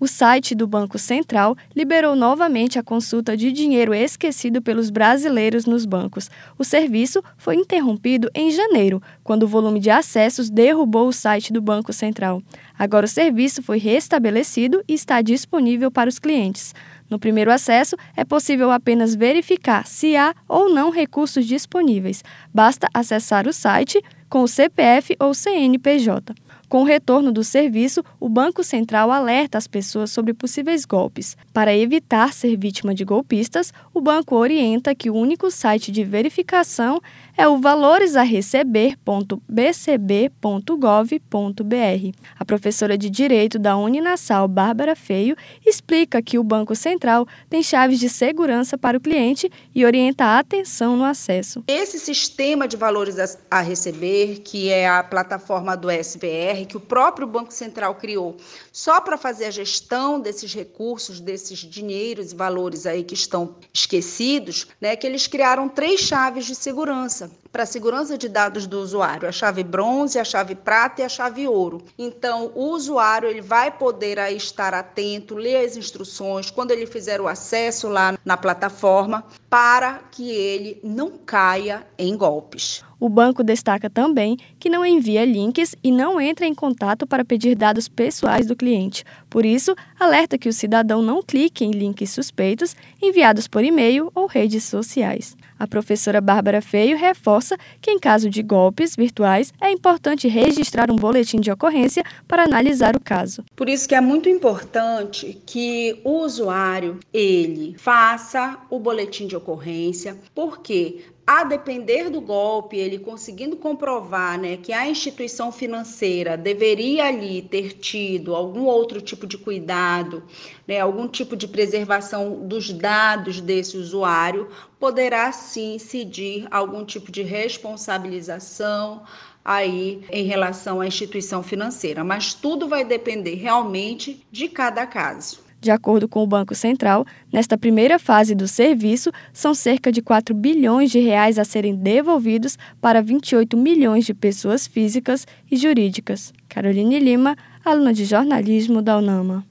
O site do Banco Central liberou novamente a consulta de dinheiro esquecido pelos brasileiros nos bancos. O serviço foi interrompido em janeiro, quando o volume de acessos derrubou o site do Banco Central. Agora o serviço foi restabelecido e está disponível para os clientes. No primeiro acesso, é possível apenas verificar se há ou não recursos disponíveis. Basta acessar o site com o CPF ou CNPJ. Com o retorno do serviço, o Banco Central alerta as pessoas sobre possíveis golpes. Para evitar ser vítima de golpistas, o banco orienta que o único site de verificação é o valoresareceber.bcb.gov.br. A professora de Direito da Uninasal, Bárbara Feio, explica que o Banco Central tem chaves de segurança para o cliente e orienta a atenção no acesso. Esse sistema de valores a receber, que é a plataforma do SBR, que o próprio Banco Central criou só para fazer a gestão desses recursos, desses dinheiros e valores aí que estão esquecidos, né, que eles criaram três chaves de segurança para a segurança de dados do usuário, a chave bronze, a chave prata e a chave ouro. Então, o usuário ele vai poder aí estar atento, ler as instruções quando ele fizer o acesso lá na plataforma, para que ele não caia em golpes. O banco destaca também que não envia links e não entra em contato para pedir dados pessoais do cliente. Por isso, alerta que o cidadão não clique em links suspeitos enviados por e-mail ou redes sociais. A professora Bárbara Feio reforça que, em caso de golpes virtuais, é importante registrar um boletim de ocorrência para analisar o caso. Por isso que é muito importante que o usuário ele faça o boletim de ocorrência, porque a depender do golpe, ele conseguindo comprovar né, que a instituição financeira deveria ali ter tido algum outro tipo de cuidado, né, algum tipo de preservação dos dados desse usuário, poderá sim incidir algum tipo de responsabilização aí em relação à instituição financeira. Mas tudo vai depender realmente de cada caso. De acordo com o Banco Central, nesta primeira fase do serviço, são cerca de 4 bilhões de reais a serem devolvidos para 28 milhões de pessoas físicas e jurídicas. Caroline Lima, aluna de jornalismo da UNAMA.